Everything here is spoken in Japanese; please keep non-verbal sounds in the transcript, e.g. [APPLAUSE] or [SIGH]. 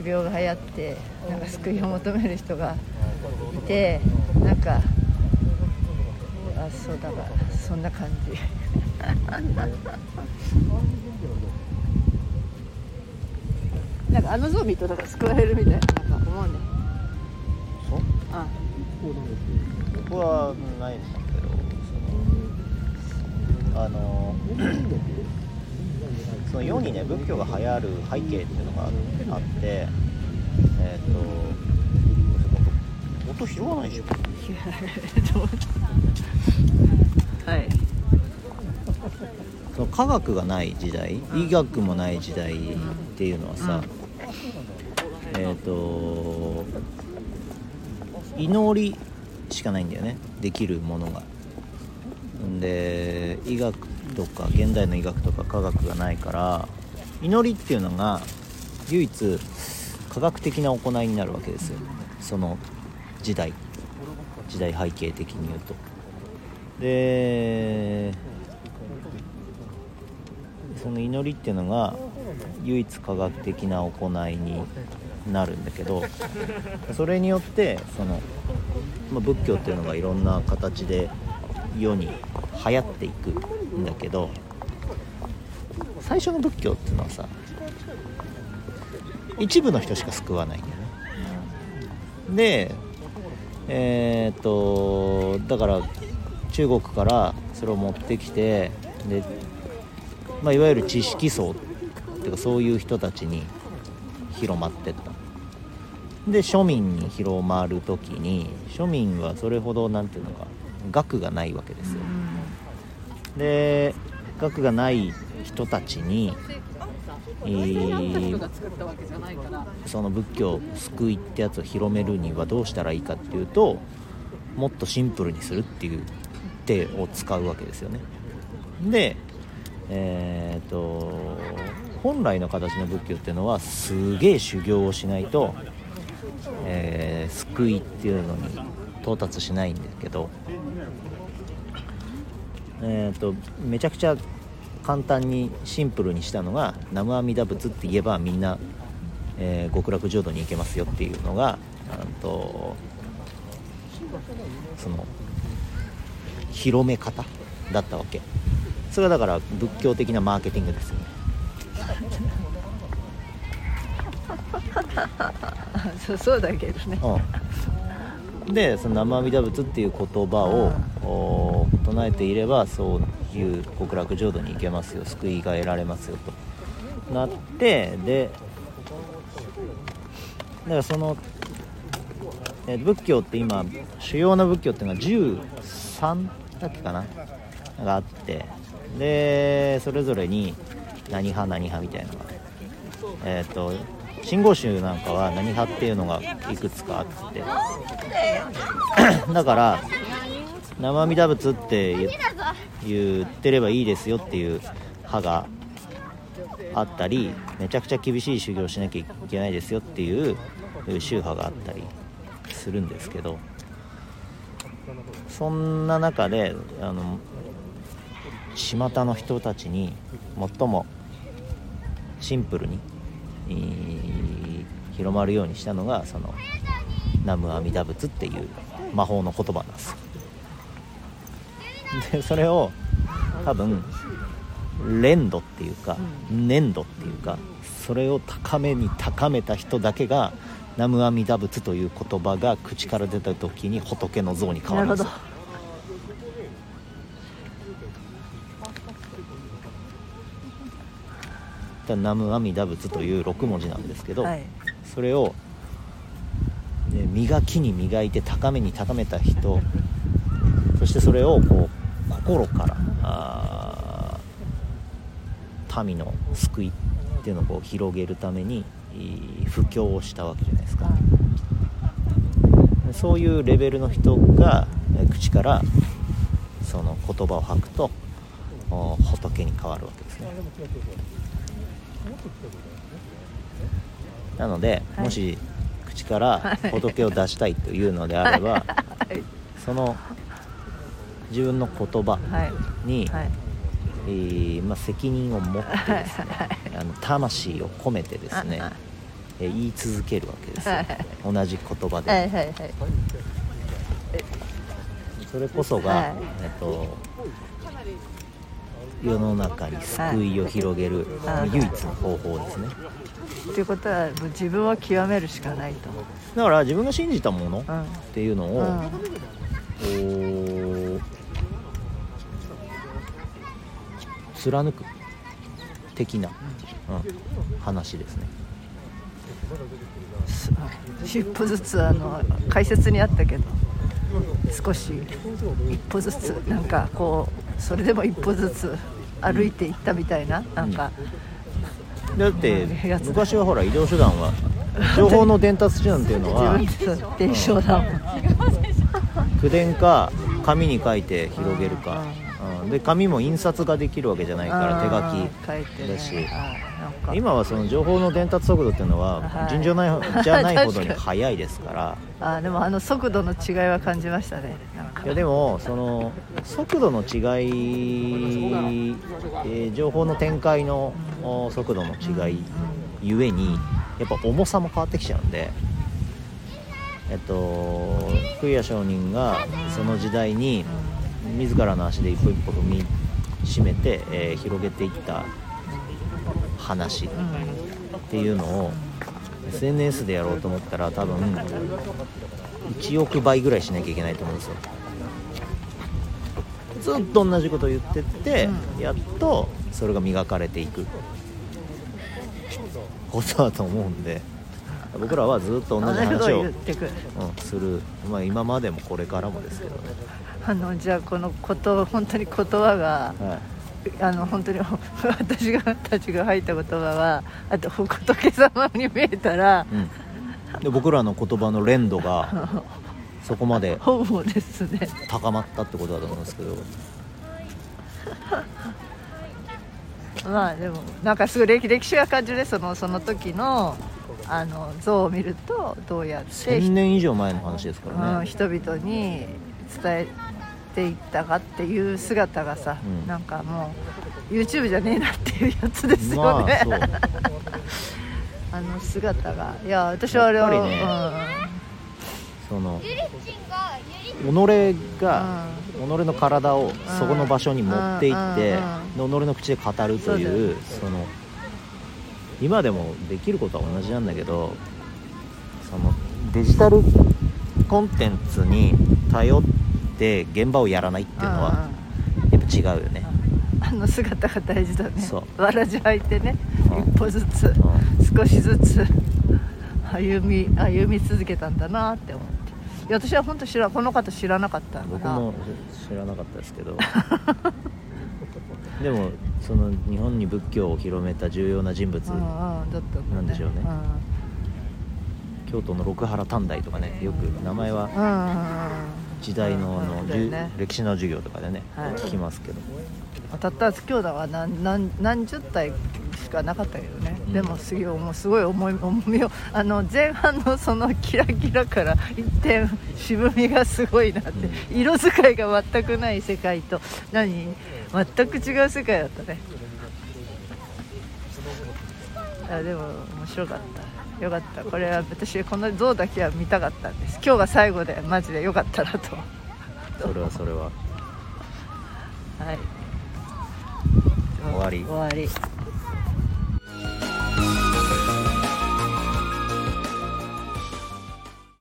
疫病が流行ってなんか救いを求める人がい。てなんかあそうだからそんな感じ。[LAUGHS] なんかあの像見るとなんか救われるみたいななんか思うね。そう？あ。僕はないんだけどそのあの [LAUGHS] その世にね仏教が流行る背景っていうのがあってえっ、と音拾わないでしょ。[LAUGHS] はい。その科学がない時代医学もない時代っていうのはさ、えっ、と祈りしかないんだよね。できるものが。んで医学とか現代の医学とか科学がないから祈りっていうのが唯一科学的な行いになるわけですよ。その時代。時代背景的に言うと。でその祈りっていうのが唯一科学的な行いになるんだけどそれによってその、まあ、仏教っていうのがいろんな形で世に流行っていくんだけど最初の仏教っていうのはさ一部の人しか救わないんだよね。でえーっとだから中国からそれを持ってきてで、まあ、いわゆる知識層っていうかそういう人たちに広まってった。で庶民に広まる時に庶民はそれほど何ていうのか学がないわけですよ。で学がない人たちに、その仏教救いってやつを広めるにはどうしたらいいかっていうともっとシンプルにするっていう手を使うわけですよね。でえー、と本来の形の仏教っていうのはすげえ修行をしないと、えー救いっていうのに到達しないんだけどえー、とめちゃくちゃ簡単にシンプルにしたのが「南無阿弥陀仏」って言えばみんな、えー極楽浄土に行けますよっていうのがうんとその広め方だったわけ。それはだから仏教的なマーケティングですよね。[LAUGHS] そうそうだけどね。うん、でその生阿弥陀仏っていう言葉を、お唱えていればそういう極楽浄土に行けますよ救いが得られますよと。なってでだからその、えー仏教って今主要な仏教っていうのは13だっけかながあってでそれぞれに何派何派みたいなのがえっ、と信号宗なんかは何派っていうのがいくつかあって。[COUGHS] だから生阿弥陀仏って言ってればいいですよっていう派があったりめちゃくちゃ厳しい修行しなきゃいけないですよっていう宗派があったりするんですけど。そんな中であの巷の人たちに最もシンプルに、広まるようにしたのがその南無阿弥陀仏っていう魔法の言葉なんです。よでそれを多分連度っていうか粘度っていうかそれを高めに高めた人だけが南無阿弥陀仏という言葉が口から出た時に仏の像に変わるんですよ。だから南無阿弥陀仏という6文字なんですけど、はい。それを、ね磨きに磨いて高めに高めた人そしてそれをこう心から民の救いっていうのをこう広げるために布教をしたわけじゃないですか。そういうレベルの人がえー口からその言葉を吐くとお仏に変わるわけですねなので、はい。もし口から仏を出したいというのであれば、はい。その自分の言葉はい。に、はい。えーまあ、責任を持ってですねはい。あの魂を込めてですねえー言い続けるわけですよ。はい。同じ言葉で、それこそが、はい。えっと世の中に救いを広げる、はい。唯一の方法ですね。っていうことはもう自分を極めるしかないと。だから自分が信じたものっうん。ていうのを、うん。こう貫く的な、うん、話ですね。一歩ずつあの解説にあったけど少し一歩ずつなんかこうそれでも一歩ずつ歩いていったみたいななんか、だって昔はほら移動手段は情報の伝達手段っていうのは伝承だもん。口伝か紙に書いて広げるか、うん、で紙も印刷ができるわけじゃないから手書きだし。あなんか。今はその情報の伝達速度っていうのははい。尋常ない [LAUGHS] じゃないほどに速いですから。あでもあの速度の違いは感じましたね。いやでもその速度の違い、えー情報の展開のお速度の違いゆえにやっぱ重さも変わってきちゃうんで。えっと空也上人がその時代に自らの足で一歩一歩踏みしめて、えー広げていった話っうんていうのを SNS でやろうと思ったら多分1億倍ぐらいしなきゃいけないと思うんですよ。ずっと同じことを言ってって、うやっとそれが磨かれていく。ことだと思うんで僕らはずっと同じ話を、うんする、まあ、今までもこれからもですけどね、あのじゃあこのこと本当に言葉がはい、あの本当に [LAUGHS] 私がたちが吐いた言葉はあと仏様に見えたらうん、で僕らの言葉の連度がそこまで [LAUGHS] 高まったってことだと思うんですけどまあでもなんかすごい歴歴史が感じるねそのその時のあの像を見るとどうやって1000年以上前の話ですからね、うん人々に伝えていったかっていう姿がさ、うん。なんかもう YouTube じゃねえなっていうやつですよまあね、そう。[LAUGHS] あの姿が。いや私はあれは、やっぱりねその己が、己の体をそこの場所に持っていって、で己の口で語るというその今でもできることは同じなんだけどそのデジタルコンテンツに頼って現場をやらないっていうのはやっぱ違うよね、あの姿が大事だね。そう。わらじ履いてねうん。一歩ずつう少しずつ歩み歩み続けたんだなって思って。いや私は本当知らこの方知らなかったから僕も知らなかったですけど [LAUGHS] でもその日本に仏教を広めた重要な人物なんでしょうね。京都の六原短大とかねよく名前は時代のあの、ね。歴史の授業とかでね、はい。聞きますけど。たった兄弟は何何何十体しかなかったけどね、うん。でもすごいもうすごい重い重みをあの前半のそのキラキラから一点渋みがすごいなって、色使いが全くない世界と。何？全く違う世界だったね。あでも面白かったよかった。これは私この像だけは見たかったんです。今日が最後でマジでよかったなと。それはそれは。はい。終わり。終わり